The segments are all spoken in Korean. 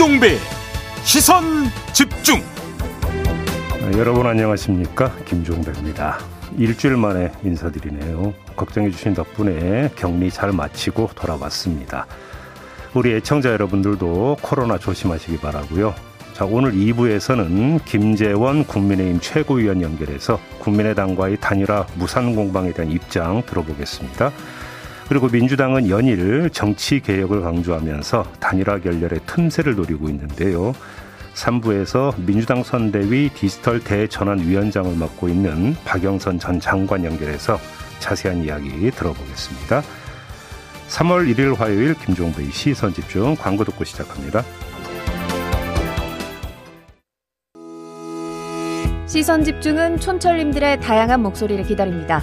김종배 시선 집중. 아, 여러분 안녕하십니까? 김종배입니다. 일주일 만에 인사드리네요. 걱정해 주신 덕분에 격리 잘 마치고 돌아왔습니다. 우리 애청자 여러분들도 코로나 조심하시기 바라고요. 자 오늘 2부에서는 김재원 국민의힘 최고위원 연결해서 국민의당과의 단일화 무산 공방에 대한 입장 들어보겠습니다. 그리고 민주당은 연일 정치 개혁을 강조하면서 단일화 결렬의 틈새를 노리고 있는데요. 3부에서 민주당 선대위 디지털 대전환위원장을 맡고 있는 박영선 전 장관 연결해서 자세한 이야기 들어보겠습니다. 3월 1일 화요일 김종배의 시선 집중 광고 듣고 시작합니다. 시선 집중은 촌철님들의 다양한 목소리를 기다립니다.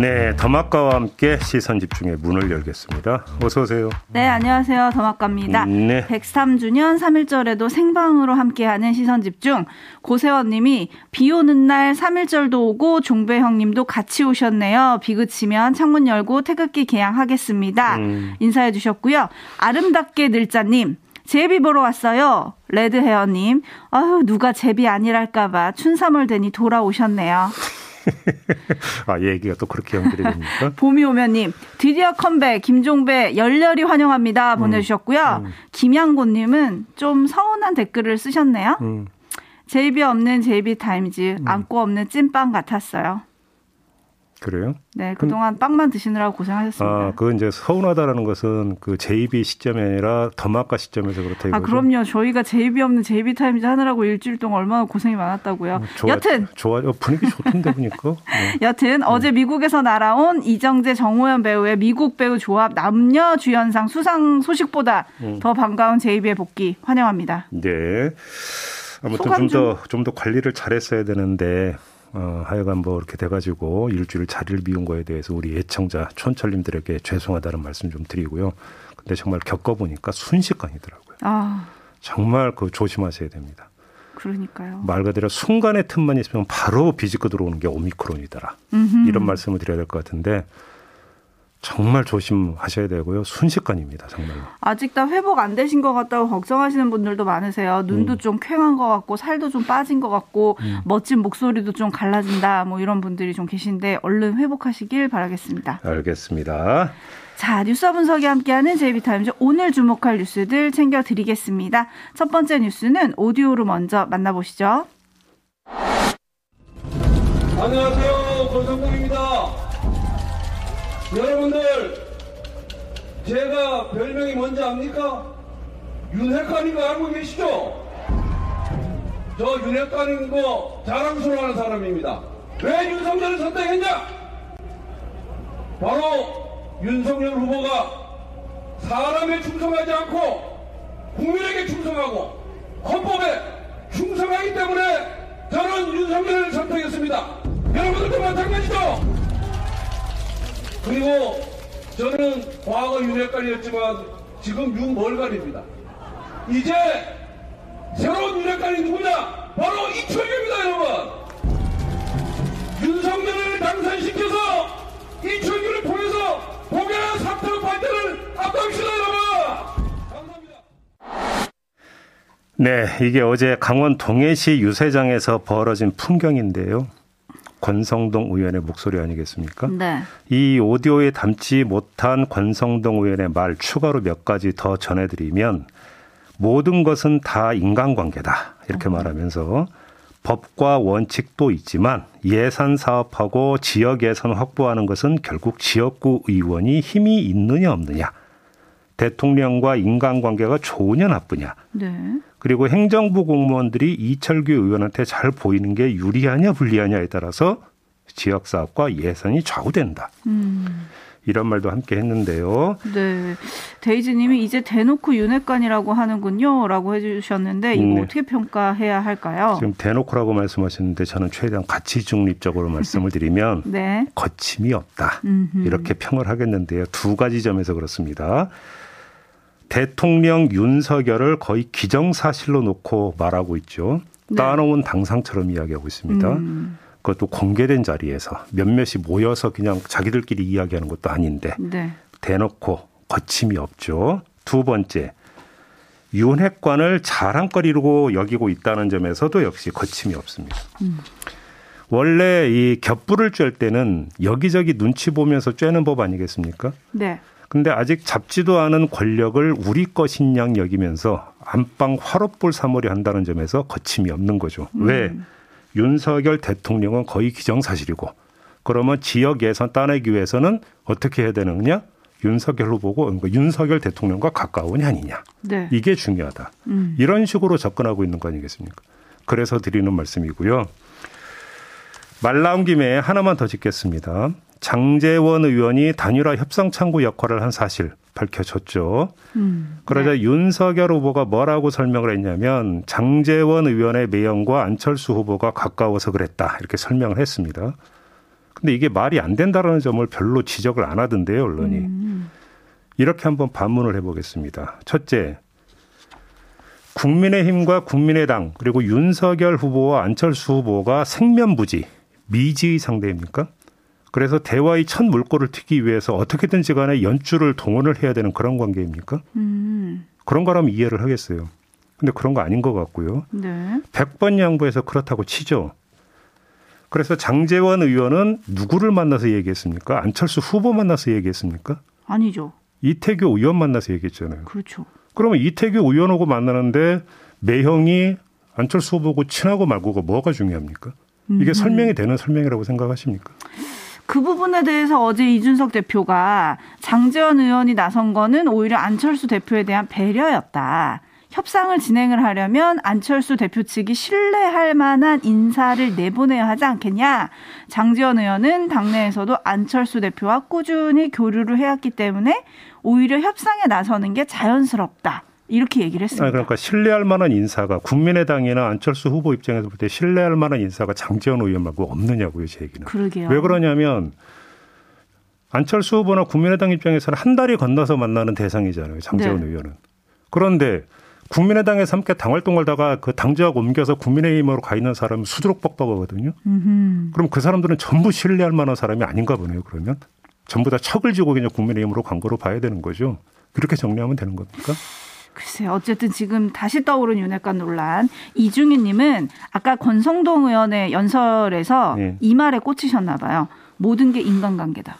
네, 더마카와 함께 시선 집중의 문을 열겠습니다. 어서 오세요. 네, 안녕하세요. 더마카입니다. 네. 103주년 3일절에도 생방으로 함께하는 시선 집중. 고세원 님이 비 오는 날 3일절도 오고 종배 형님도 같이 오셨네요. 비 그치면 창문 열고 태극기 개양하겠습니다. 음. 인사해 주셨고요. 아름답게 늘자 님. 제비 보러 왔어요. 레드헤어님. 아유, 누가 제비 아니랄까봐 춘삼월 되니 돌아오셨네요. 아, 얘기가 또 그렇게 연결이 됩니까? 봄이 오면님, 드디어 컴백, 김종배 열렬히 환영합니다. 음. 보내주셨고요. 음, 음. 김양곤님은 좀 서운한 댓글을 쓰셨네요. 음. JB 없는 JB 타임즈, 음. 앙꼬 없는 찐빵 같았어요. 그래요? 네, 그동안 빵만 드시느라고 고생하셨습니다. 아, 그 이제 서운하다라는 것은 그 JB 시점이 아니라 더마카 시점에서 그렇다 이거죠. 아, 그럼요. 저희가 JB 없는 JB 타임즈 하느라고 일주일 동안 얼마나 고생이 많았다고요. 어, 좋아, 여튼 좋아 요 분위기 좋던데 보니까. 네. 여튼 네. 어제 미국에서 날아온 이정재 정호연 배우의 미국 배우 조합 남녀 주연상 수상 소식보다 음. 더 반가운 JB의 복귀 환영합니다. 네. 아무튼 좀더좀더 관리를 잘했어야 되는데 어, 하여간 뭐 이렇게 돼가지고 일주일 자리를 비운 거에 대해서 우리 애청자 촌철님들에게 죄송하다는 말씀 좀 드리고요. 근데 정말 겪어보니까 순식간이더라고요. 아. 정말 그 조심하셔야 됩니다. 그러니까요. 말 그대로 순간의 틈만 있으면 바로 비집고 들어오는 게 오미크론이더라. 음흠. 이런 말씀을 드려야 될 것 같은데 정말 조심하셔야 되고요. 순식간입니다, 정말로. 아직 다 회복 안 되신 것 같다고 걱정하시는 분들도 많으세요. 눈도 음. 좀 쾌한 것 같고, 살도 좀 빠진 것 같고, 음. 멋진 목소리도 좀 갈라진다. 뭐 이런 분들이 좀 계신데 얼른 회복하시길 바라겠습니다. 알겠습니다. 자, 뉴스 분석이 함께하는 제이비타임즈 오늘 주목할 뉴스들 챙겨드리겠습니다. 첫 번째 뉴스는 오디오로 먼저 만나보시죠. 안녕하세요. 권성동입니다. 여러분들 제가 별명이 뭔지 압니까? 윤핵관인 거 알고 계시죠? 저 윤핵관인 거 자랑스러워하는 사람입니다. 왜 윤석열을 선택했냐? 바로 윤석열 후보가 사람에 충성하지 않고 국민에게 충성하고 헌법에 충성하기 때문에 저는 윤석열을 선택했습니다. 여러분들도 마찬가지죠? 그리고 저는 과거 윤핵관이었지만 지금 윤멀관입니다. 이제 새로운 윤핵관이 누구냐? 바로 이철규입니다, 여러분. 윤석열을 당선시켜서 이철규를 통해서 복야 사퇴 발전을 앞당시다, 여러분. 감사합니다. 네, 이게 어제 강원 동해시 유세장에서 벌어진 풍경인데요. 권성동 의원의 목소리 아니겠습니까? 네. 이 오디오에 담지 못한 권성동 의원의 말 추가로 몇 가지 더 전해드리면 모든 것은 다 인간관계다 이렇게 음. 말하면서 법과 원칙도 있지만 예산 사업하고 지역 예산 확보하는 것은 결국 지역구 의원이 힘이 있느냐 없느냐 대통령과 인간관계가 좋으냐 나쁘냐 네. 그리고 행정부 공무원들이 이철규 의원한테 잘 보이는 게 유리하냐 불리하냐에 따라서 지역 사업과 예산이 좌우된다. 음. 이런 말도 함께 했는데요. 네. 데이지님이 이제 대놓고 윤핵관이라고 하는군요. 라고 해주셨는데, 이거 네. 어떻게 평가해야 할까요? 지금 대놓고라고 말씀하셨는데, 저는 최대한 가치 중립적으로 말씀을 드리면, 네. 거침이 없다. 이렇게 평을 하겠는데요. 두 가지 점에서 그렇습니다. 대통령 윤석열을 거의 기정사실로 놓고 말하고 있죠. 네. 따놓은 당상처럼 이야기하고 있습니다. 음. 그것도 공개된 자리에서 몇몇이 모여서 그냥 자기들끼리 이야기하는 것도 아닌데 네. 대놓고 거침이 없죠. 두 번째, 윤핵관을 자랑거리로 여기고 있다는 점에서도 역시 거침이 없습니다. 음. 원래 이 겹불을 쬐 때는 여기저기 눈치 보면서 쬐는 법 아니겠습니까? 네. 근데 아직 잡지도 않은 권력을 우리 것인 양 여기면서 안방 화롯불 사머리 한다는 점에서 거침이 없는 거죠. 음. 왜? 윤석열 대통령은 거의 기정사실이고 그러면 지역 예산 따내기 위해서는 어떻게 해야 되느냐? 윤석열 후보고 그러니까 윤석열 대통령과 가까우냐 아니냐. 네. 이게 중요하다. 음. 이런 식으로 접근하고 있는 거 아니겠습니까? 그래서 드리는 말씀이고요. 말 나온 김에 하나만 더 짓겠습니다. 장재원 의원이 단일화 협상 창구 역할을 한 사실 밝혀졌죠. 음, 그러자 네. 윤석열 후보가 뭐라고 설명을 했냐면 장재원 의원의 매형과 안철수 후보가 가까워서 그랬다 이렇게 설명을 했습니다. 근데 이게 말이 안 된다라는 점을 별로 지적을 안 하던데요, 언론이. 음. 이렇게 한번 반문을 해보겠습니다. 첫째, 국민의힘과 국민의당 그리고 윤석열 후보와 안철수 후보가 생면부지 미지의 상대입니까? 그래서 대화의 첫 물꼬를 트기 위해서 어떻게든지 간에 연주를 동원을 해야 되는 그런 관계입니까? 음. 그런 거라면 이해를 하겠어요. 근데 그런 거 아닌 것 같고요. 네. 100번 양보해서 그렇다고 치죠. 그래서 장재원 의원은 누구를 만나서 얘기했습니까? 안철수 후보 만나서 얘기했습니까? 아니죠. 이태규 의원 만나서 얘기했잖아요. 그렇죠. 그러면 이태규 의원하고 만나는데 매형이 안철수 후보고 친하고 말고가 뭐가 중요합니까? 이게 음. 설명이 되는 설명이라고 생각하십니까? 그 부분에 대해서 어제 이준석 대표가 장재원 의원이 나선 거는 오히려 안철수 대표에 대한 배려였다. 협상을 진행을 하려면 안철수 대표 측이 신뢰할 만한 인사를 내보내야 하지 않겠냐. 장지원 의원은 당내에서도 안철수 대표와 꾸준히 교류를 해왔기 때문에 오히려 협상에 나서는 게 자연스럽다. 이렇게 얘기를 했습니다. 그러니까 신뢰할 만한 인사가 국민의당이나 안철수 후보 입장에서 볼 때 신뢰할 만한 인사가 장재원 의원 말고 없느냐고요, 제 얘기는. 그러게요. 왜 그러냐면 안철수 후보나 국민의당 입장에서는 한 달이 건너서 만나는 대상이잖아요, 장재원 네. 의원은. 그런데 국민의당에서 함께 당 활동하다가 그 당지하고 옮겨서 국민의힘으로 가 있는 사람은 수두룩 뻑뻑하거든요. 음흠. 그럼 그 사람들은 전부 신뢰할 만한 사람이 아닌가 보네요, 그러면. 전부 다 척을 지고 그냥 국민의힘으로 간 거로 봐야 되는 거죠. 그렇게 정리하면 되는 겁니까? 글쎄요. 어쨌든 지금 다시 떠오른 윤핵관 논란. 이중희님은 아까 권성동 의원의 연설에서 네. 이 말에 꽂히셨나 봐요. 모든 게 인간관계다.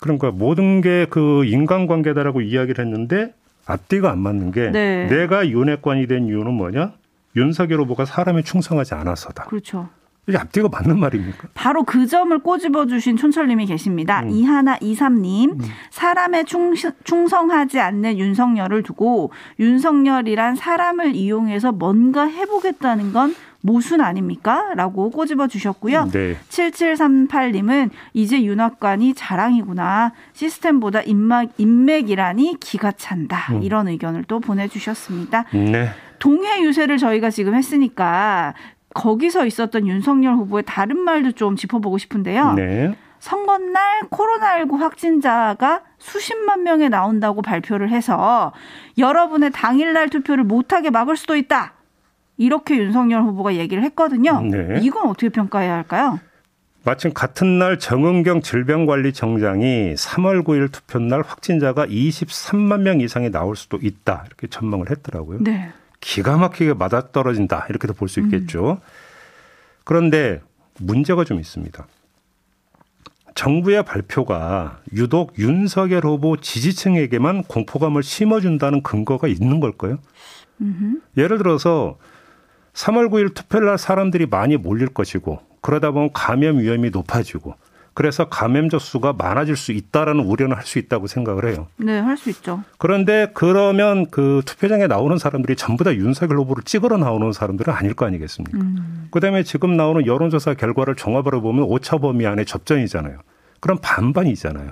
그러니까 모든 게 그 인간관계다라고 이야기를 했는데 앞뒤가 안 맞는 게 네. 내가 윤핵관이 된 이유는 뭐냐? 윤석열 후보가 사람에 충성하지 않아서다. 그렇죠. 이게 앞뒤가 맞는 말입니까? 바로 그 점을 꼬집어 주신 촌철님이 계십니다. 음. 이하나 이삼님 음. 사람에 충, 충성하지 않는 윤석열을 두고 윤석열이란 사람을 이용해서 뭔가 해보겠다는 건 모순 아닙니까? 라고 꼬집어 주셨고요. 네. 7738님은 이제 윤학관이 자랑이구나. 시스템보다 인맥, 인맥이라니 기가 찬다. 음. 이런 의견을 또 보내주셨습니다. 네. 동해 유세를 저희가 지금 했으니까 거기서 있었던 윤석열 후보의 다른 말도 좀 짚어보고 싶은데요. 네. 선거날 코로나19 확진자가 수십만 명에 나온다고 발표를 해서 여러분의 당일날 투표를 못하게 막을 수도 있다. 이렇게 윤석열 후보가 얘기를 했거든요. 네. 이건 어떻게 평가해야 할까요? 마침 같은 날 정은경 질병관리청장이 3월 9일 투표 날 확진자가 23만 명 이상이 나올 수도 있다. 이렇게 전망을 했더라고요. 네. 기가 막히게 맞아떨어진다. 이렇게도 볼 수 있겠죠. 음. 그런데 문제가 좀 있습니다. 정부의 발표가 유독 윤석열 후보 지지층에게만 공포감을 심어준다는 근거가 있는 걸까요? 음흠. 예를 들어서 3월 9일 투표날 사람들이 많이 몰릴 것이고 그러다 보면 감염 위험이 높아지고 그래서 감염자 수가 많아질 수 있다라는 우려는 할 수 있다고 생각을 해요. 네, 할 수 있죠. 그런데 그러면 그 투표장에 나오는 사람들이 전부 다 윤석열 후보를 찍으러 나오는 사람들은 아닐 거 아니겠습니까? 음. 그다음에 지금 나오는 여론조사 결과를 종합으로 보면 오차 범위 안에 접전이잖아요. 그럼 반반이잖아요.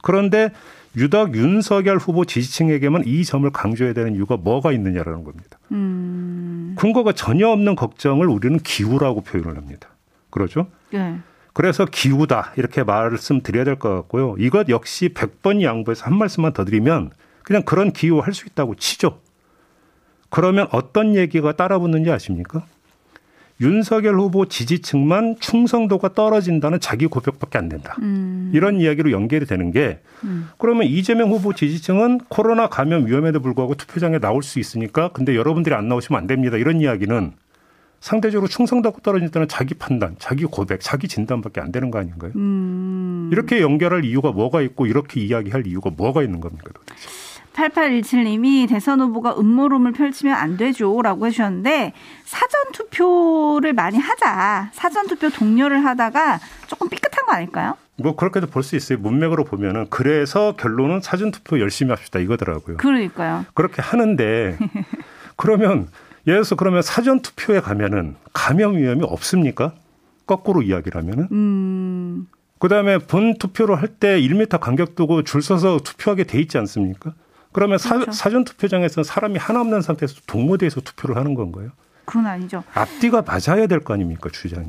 그런데 유독 윤석열 후보 지지층에게만 이 점을 강조해야 되는 이유가 뭐가 있느냐라는 겁니다. 음. 근거가 전혀 없는 걱정을 우리는 기우라고 표현을 합니다. 그러죠? 네. 그래서 기우다 이렇게 말씀드려야 될 것 같고요. 이것 역시 100번 양보해서 한 말씀만 더 드리면 그냥 그런 기우 할 수 있다고 치죠. 그러면 어떤 얘기가 따라붙는지 아십니까? 윤석열 후보 지지층만 충성도가 떨어진다는 자기 고백밖에 안 된다. 음. 이런 이야기로 연결이 되는 게 음. 그러면 이재명 후보 지지층은 코로나 감염 위험에도 불구하고 투표장에 나올 수 있으니까 근데 여러분들이 안 나오시면 안 됩니다. 이런 이야기는 상대적으로 충성도가 떨어진다는 자기 판단, 자기 고백, 자기 진단밖에 안 되는 거 아닌가요? 음. 이렇게 연결할 이유가 뭐가 있고 이렇게 이야기할 이유가 뭐가 있는 겁니까 도대체? 8817님이 대선 후보가 음모론을 펼치면 안 되죠. 라고 해주셨는데, 사전투표를 많이 하자. 사전투표 동료를 하다가 조금 삐끗한 거 아닐까요? 뭐 그렇게도 볼 수 있어요. 문맥으로 보면은 그래서 결론은 사전투표 열심히 합시다 이거더라고요. 그러니까요. 그렇게 하는데 그러면 예를 들어서 그러면 사전 투표에 가면은 감염 위험이 없습니까? 거꾸로 이야기를 하면은. 음. 그다음에 본 투표를 할 때 1m 간격 두고 줄 서서 투표하게 돼 있지 않습니까? 그러면 그렇죠. 사, 전 투표장에서는 사람이 하나 없는 상태에서 동무대에서 투표를 하는 건가요? 그건 아니죠. 앞뒤가 맞아야 될 거 아닙니까, 주장이.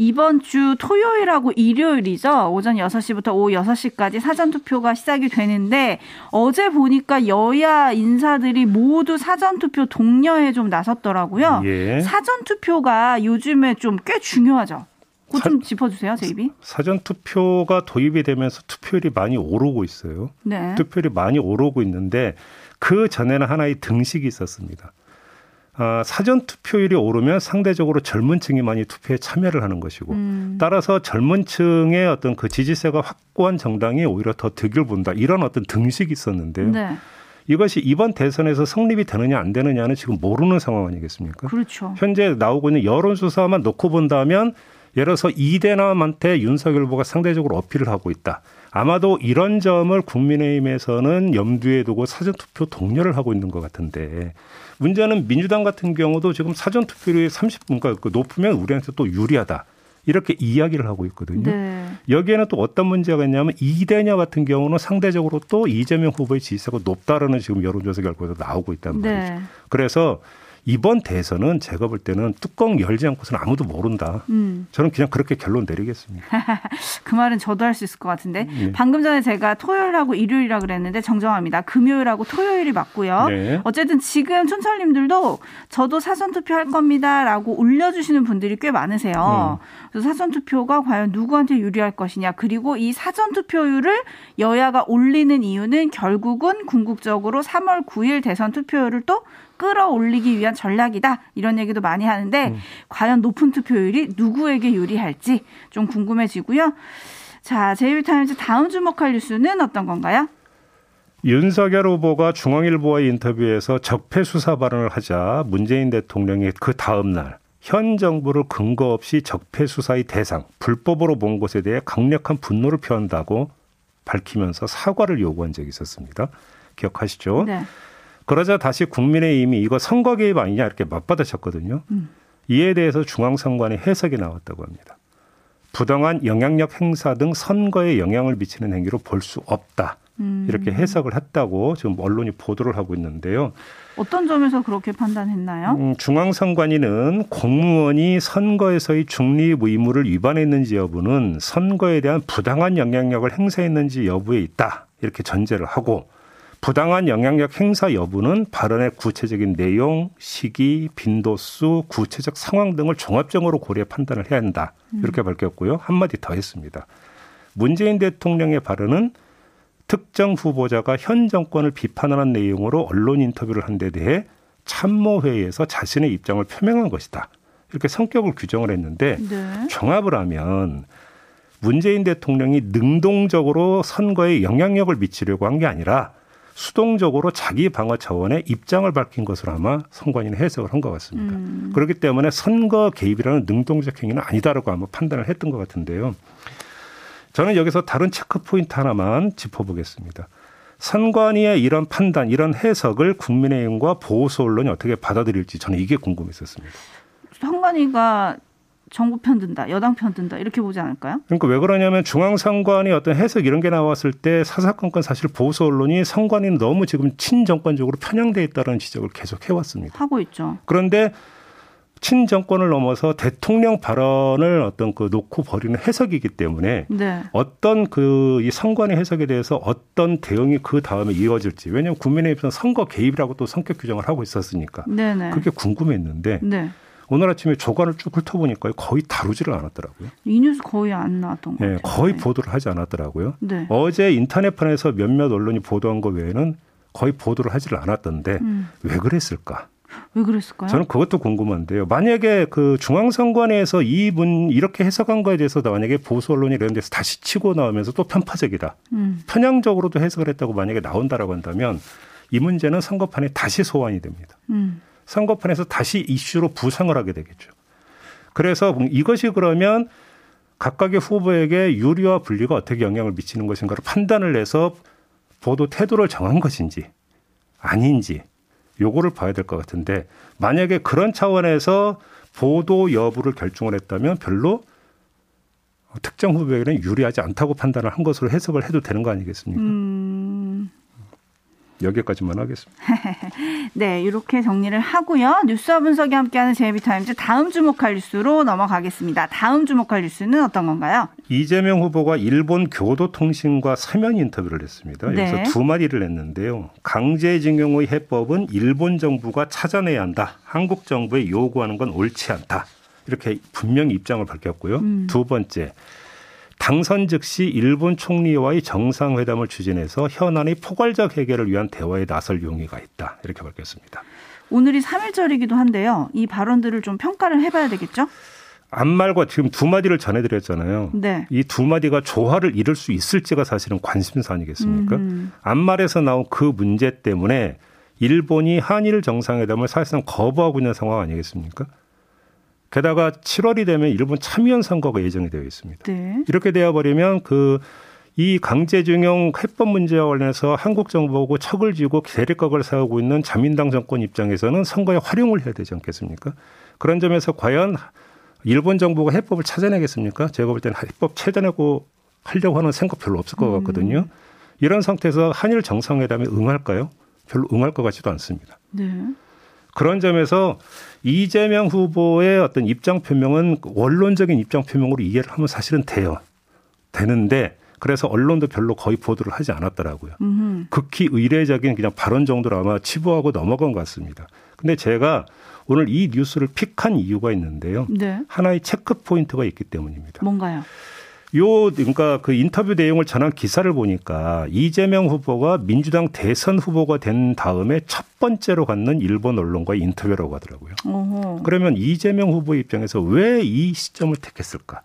이번 주 토요일하고 일요일이죠. 오전 6시부터 오후 6시까지 사전투표가 시작이 되는데 어제 보니까 여야 인사들이 모두 사전투표 독려에 좀 나섰더라고요. 예. 사전투표가 요즘에 좀 꽤 중요하죠. 그좀 짚어주세요, 제이비. 사전 투표가 도입이 되면서 투표율이 많이 오르고 있어요. 네. 투표율이 많이 오르고 있는데 그 전에는 하나의 등식이 있었습니다. 아, 사전 투표율이 오르면 상대적으로 젊은 층이 많이 투표에 참여를 하는 것이고 음. 따라서 젊은 층의 어떤 그 지지세가 확고한 정당이 오히려 더 득을 본다 이런 어떤 등식이 있었는데요. 네. 이것이 이번 대선에서 성립이 되느냐 안 되느냐는 지금 모르는 상황 아니겠습니까? 그렇죠. 현재 나오고 있는 여론조사만 놓고 본다면 예를 들어서 이대남한테 윤석열 후보가 상대적으로 어필을 하고 있다. 아마도 이런 점을 국민의힘에서는 염두에 두고 사전투표 독려를 하고 있는 것 같은데 문제는 민주당 같은 경우도 지금 사전 투표율이 30분, 그러니까 높으면 우리한테 또 유리하다. 이렇게 이야기를 하고 있거든요. 네. 여기에는 또 어떤 문제가 있냐면 이대녀 같은 경우는 상대적으로 또 이재명 후보의 지지세가 높다라는 지금 여론조사 결과도 나오고 있단 네. 말이죠. 네. 그래서 이번 대선은 제가 볼 때는 뚜껑 열지 않고서는 아무도 모른다. 음. 저는 그냥 그렇게 결론 내리겠습니다. 그 말은 저도 할 수 있을 것 같은데 네. 방금 전에 제가 토요일하고 일요일이라 그랬는데 정정합니다. 금요일하고 토요일이 맞고요. 네. 어쨌든 지금 촌철님들도 저도 사전 투표할 겁니다라고 올려주시는 분들이 꽤 많으세요. 음. 그래서 사전 투표가 과연 누구한테 유리할 것이냐 그리고 이 사전 투표율을 여야가 올리는 이유는 결국은 궁극적으로 3월 9일 대선 투표율을 또 끌어올리기 위한 전략이다. 이런 얘기도 많이 하는데 음. 과연 높은 투표율이 누구에게 유리할지 좀 궁금해지고요. 자, 제이비타임즈 다음 주목할 뉴스는 어떤 건가요? 윤석열 후보가 중앙일보와의 인터뷰에서 적폐 수사 발언을 하자 문재인 대통령이 그 다음 날 현 정부를 근거 없이 적폐 수사의 대상, 불법으로 본 것에 대해 강력한 분노를 표한다고 밝히면서 사과를 요구한 적이 있었습니다. 기억하시죠? 네. 그러자 다시 국민의힘이 이거 선거 개입 아니냐 이렇게 맞받아쳤거든요. 음. 이에 대해서 중앙선관위 해석이 나왔다고 합니다. 부당한 영향력 행사 등 선거에 영향을 미치는 행위로 볼 수 없다. 음. 이렇게 해석을 했다고 지금 언론이 보도를 하고 있는데요. 어떤 점에서 그렇게 판단했나요? 음, 중앙선관위는 공무원이 선거에서의 중립 의무를 위반했는지 여부는 선거에 대한 부당한 영향력을 행사했는지 여부에 있다. 이렇게 전제를 하고 부당한 영향력 행사 여부는 발언의 구체적인 내용, 시기, 빈도수, 구체적 상황 등을 종합적으로 고려 판단을 해야 한다. 이렇게 밝혔고요. 한마디 더 했습니다. 문재인 대통령의 발언은 특정 후보자가 현 정권을 비판하는 내용으로 언론 인터뷰를 한 데 대해 참모회의에서 자신의 입장을 표명한 것이다. 이렇게 성격을 규정을 했는데 네. 종합을 하면 문재인 대통령이 능동적으로 선거에 영향력을 미치려고 한 게 아니라 수동적으로 자기 방어 차원의 입장을 밝힌 것으로 아마 선관위는 해석을 한 것 같습니다. 음. 그렇기 때문에 선거 개입이라는 능동적 행위는 아니다라고 아마 판단을 했던 것 같은데요. 저는 여기서 다른 체크 포인트 하나만 짚어보겠습니다. 선관위의 이런 판단, 이런 해석을 국민의힘과 보수 언론이 어떻게 받아들일지 저는 이게 궁금했었습니다. 선관위가 정부 편 든다, 여당 편 든다 이렇게 보지 않을까요? 그러니까 왜 그러냐면 중앙선관위 어떤 해석 이런 게 나왔을 때 사사건건 사실 보수 언론이 선관위는 너무 지금 친정권적으로 편향돼 있다는 지적을 계속 해왔습니다. 하고 있죠. 그런데 친정권을 넘어서 대통령 발언을 어떤 그 놓고 버리는 해석이기 때문에 네. 어떤 그 이 선관위 해석에 대해서 어떤 대응이 그 다음에 이어질지 왜냐하면 국민의 입장 선거 개입이라고 또 성격 규정을 하고 있었으니까 네네. 그게 궁금했는데 네. 오늘 아침에 조간을 쭉 훑어보니까 거의 다루지를 않았더라고요. 이 뉴스 거의 안 나왔던 거예요. 네, 거의 보도를 하지 않았더라고요. 네. 어제 인터넷판에서 몇몇 언론이 보도한 거 외에는 거의 보도를 하지를 않았던데 음. 왜 그랬을까? 왜 그랬을까요? 저는 그것도 궁금한데요. 만약에 그 중앙선관위에서 이문 이렇게 해석한 거에 대해서 만약에 보수 언론이 이런 데서 다시 치고 나오면서 또 편파적이다. 음. 편향적으로도 해석을 했다고 만약에 나온다라고 한다면 이 문제는 선거판에 다시 소환이 됩니다. 음. 선거판에서 다시 이슈로 부상을 하게 되겠죠. 그래서 이것이 그러면 각각의 후보에게 유리와 불리가 어떻게 영향을 미치는 것인가를 판단을 해서 보도 태도를 정한 것인지 아닌지 요거를 봐야 될 것 같은데 만약에 그런 차원에서 보도 여부를 결정을 했다면 별로 특정 후보에게는 유리하지 않다고 판단을 한 것으로 해석을 해도 되는 거 아니겠습니까? 음... 여기까지만 하겠습니다. 네, 이렇게 정리를 하고요. 뉴스와 분석이 함께하는 제이비타임즈 다음 주목할 뉴스로 넘어가겠습니다. 다음 주목할 뉴스는 어떤 건가요? 이재명 후보가 일본 교도통신과 서면 인터뷰를 했습니다. 네. 여기서 두 마디를 냈는데요. 강제징용의 해법은 일본 정부가 찾아내야 한다. 한국 정부에 요구하는 건 옳지 않다. 이렇게 분명히 입장을 밝혔고요. 음. 두 번째, 당선 즉시 일본 총리와의 정상회담을 추진해서 현안의 포괄적 해결을 위한 대화에 나설 용의가 있다. 이렇게 밝혔습니다. 오늘이 3일절이기도 한데요. 이 발언들을 좀 평가를 해봐야 되겠죠? 앞말과 지금 두 마디를 전해드렸잖아요. 네. 이두 마디가 조화를 이룰 수 있을지가 사실은 관심사 아니겠습니까? 음. 앞말에서 나온 그 문제 때문에 일본이 한일 정상회담을 사실상 거부하고 있는 상황 아니겠습니까? 게다가 7월이 되면 일본 참의원 선거가 예정이 되어 있습니다. 네. 이렇게 되어 버리면 그 이 강제징용 해법 문제와 관련해서 한국 정부하고 척을 지고 대립각을 세우고 있는 자민당 정권 입장에서는 선거에 활용을 해야 되지 않겠습니까? 그런 점에서 과연 일본 정부가 해법을 찾아내겠습니까? 제가 볼 때는 해법 찾아내고 하려고 하는 생각 별로 없을 것 같거든요. 음. 이런 상태에서 한일 정상회담에 응할까요? 별로 응할 것 같지도 않습니다. 네. 그런 점에서 이재명 후보의 어떤 입장 표명은 원론적인 입장 표명으로 이해를 하면 사실은 돼요. 되는데 그래서 언론도 별로 거의 보도를 하지 않았더라고요. 음흠. 극히 의례적인 그냥 발언 정도로 아마 치부하고 넘어간 것 같습니다. 근데 제가 오늘 이 뉴스를 pick한 이유가 있는데요. 네. 하나의 체크 포인트가 있기 때문입니다. 뭔가요? 요 그러니까 그 인터뷰 내용을 전한 기사를 보니까 이재명 후보가 민주당 대선 후보가 된 다음에 첫 번째로 갖는 일본 언론과의 인터뷰라고 하더라고요. 어허. 그러면 이재명 후보 입장에서 왜 이 시점을 택했을까?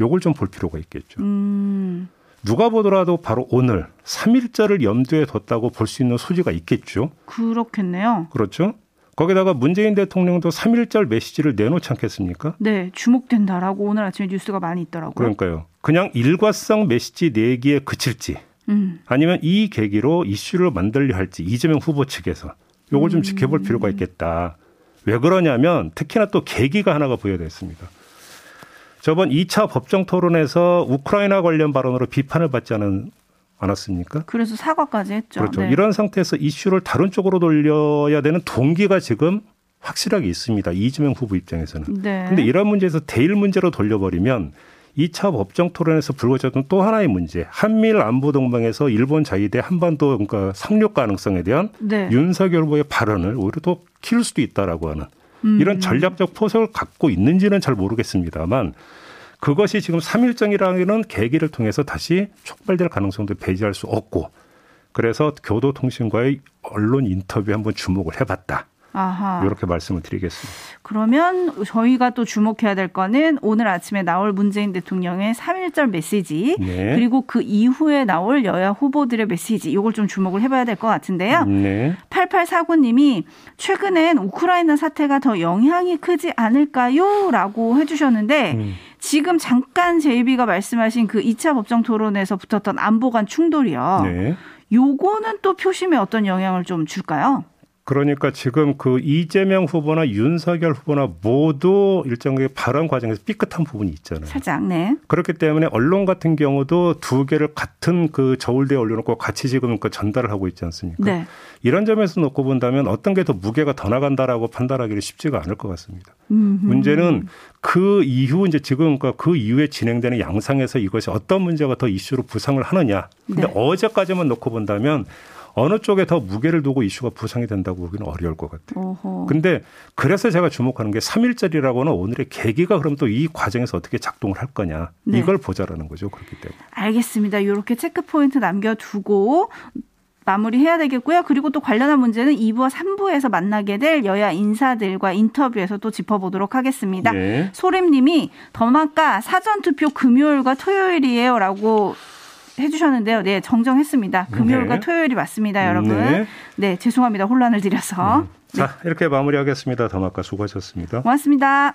요걸 좀 볼 필요가 있겠죠. 음. 누가 보더라도 바로 오늘 3일절을 염두에 뒀다고 볼 수 있는 소지가 있겠죠. 그렇겠네요. 그렇죠. 거기다가 문재인 대통령도 3.1절 메시지를 내놓지 않겠습니까? 네, 주목된다라고 오늘 아침에 뉴스가 많이 있더라고요. 그러니까요. 그냥 일과성 메시지 내기에 그칠지 음. 아니면 이 계기로 이슈를 만들려 할지 이재명 후보 측에서 요걸 좀 음. 지켜볼 필요가 있겠다. 왜 그러냐면 특히나 또 계기가 하나가 부여됐습니다. 저번 2차 법정 토론에서 우크라이나 관련 발언으로 비판을 받지 않은 않았습니까? 그래서 사과까지 했죠. 그렇죠. 네. 이런 상태에서 이슈를 다른 쪽으로 돌려야 되는 동기가 지금 확실하게 있습니다. 이재명 후보 입장에서는. 네. 근데 이런 문제에서 대일 문제로 돌려버리면 2차 법정 토론에서 불거졌던 또 하나의 문제, 한미일 안보 동맹에서 일본 자위대 한반도 그러니까 상륙 가능성에 대한 네. 윤석열 후보의 발언을 오히려 또 키울 수도 있다라고 하는 음. 이런 전략적 포석을 갖고 있는지는 잘 모르겠습니다만 그것이 지금 3일정이라는 계기를 통해서 다시 촉발될 가능성도 배제할 수 없고 그래서 교도통신과의 언론 인터뷰 한번 주목을 해봤다. 아하. 이렇게 말씀을 드리겠습니다. 그러면 저희가 또 주목해야 될 거는 오늘 아침에 나올 문재인 대통령의 3.1절 메시지 네. 그리고 그 이후에 나올 여야 후보들의 메시지 이걸 좀 주목을 해봐야 될 것 같은데요. 네. 8849님이 최근엔 우크라이나 사태가 더 영향이 크지 않을까요? 라고 해주셨는데 음. 지금 잠깐 제이비가 말씀하신 그 2차 법정 토론에서 붙었던 안보 간 충돌이요. 네. 요거는 또 표심에 어떤 영향을 좀 줄까요? 그러니까 지금 그 이재명 후보나 윤석열 후보나 모두 일정하게 발언 과정에서 삐끗한 부분이 있잖아요. 살짝, 네. 그렇기 때문에 언론 같은 경우도 두 개를 같은 그 저울대에 올려놓고 같이 지금 그 전달을 하고 있지 않습니까? 네. 이런 점에서 놓고 본다면 어떤 게 더 무게가 더 나간다라고 판단하기는 쉽지가 않을 것 같습니다. 음흠. 문제는 그 이후 이제 지금 그 이후에 진행되는 양상에서 이것이 어떤 문제가 더 이슈로 부상을 하느냐. 근데 네. 어제까지만 놓고 본다면 어느 쪽에 더 무게를 두고 이슈가 부상이 된다고 보기는 어려울 것 같아요. 어허. 근데 그래서 제가 주목하는 게 3일절이라고는 오늘의 계기가 그럼 또 이 과정에서 어떻게 작동을 할 거냐. 네. 이걸 보자라는 거죠. 그렇기 때문에. 알겠습니다. 이렇게 체크 포인트 남겨두고 마무리해야 되겠고요. 그리고 또 관련한 문제는 2부와 3부에서 만나게 될 여야 인사들과 인터뷰에서 또 짚어보도록 하겠습니다. 네. 소림님이 더마카 사전투표 금요일과 토요일이에요라고 해주셨는데요. 네, 정정했습니다. 금요일과 네. 토요일이 맞습니다, 여러분. 네. 네. 죄송합니다. 혼란을 드려서. 음. 자, 이렇게 마무리하겠습니다. 더마카 수고하셨습니다. 고맙습니다.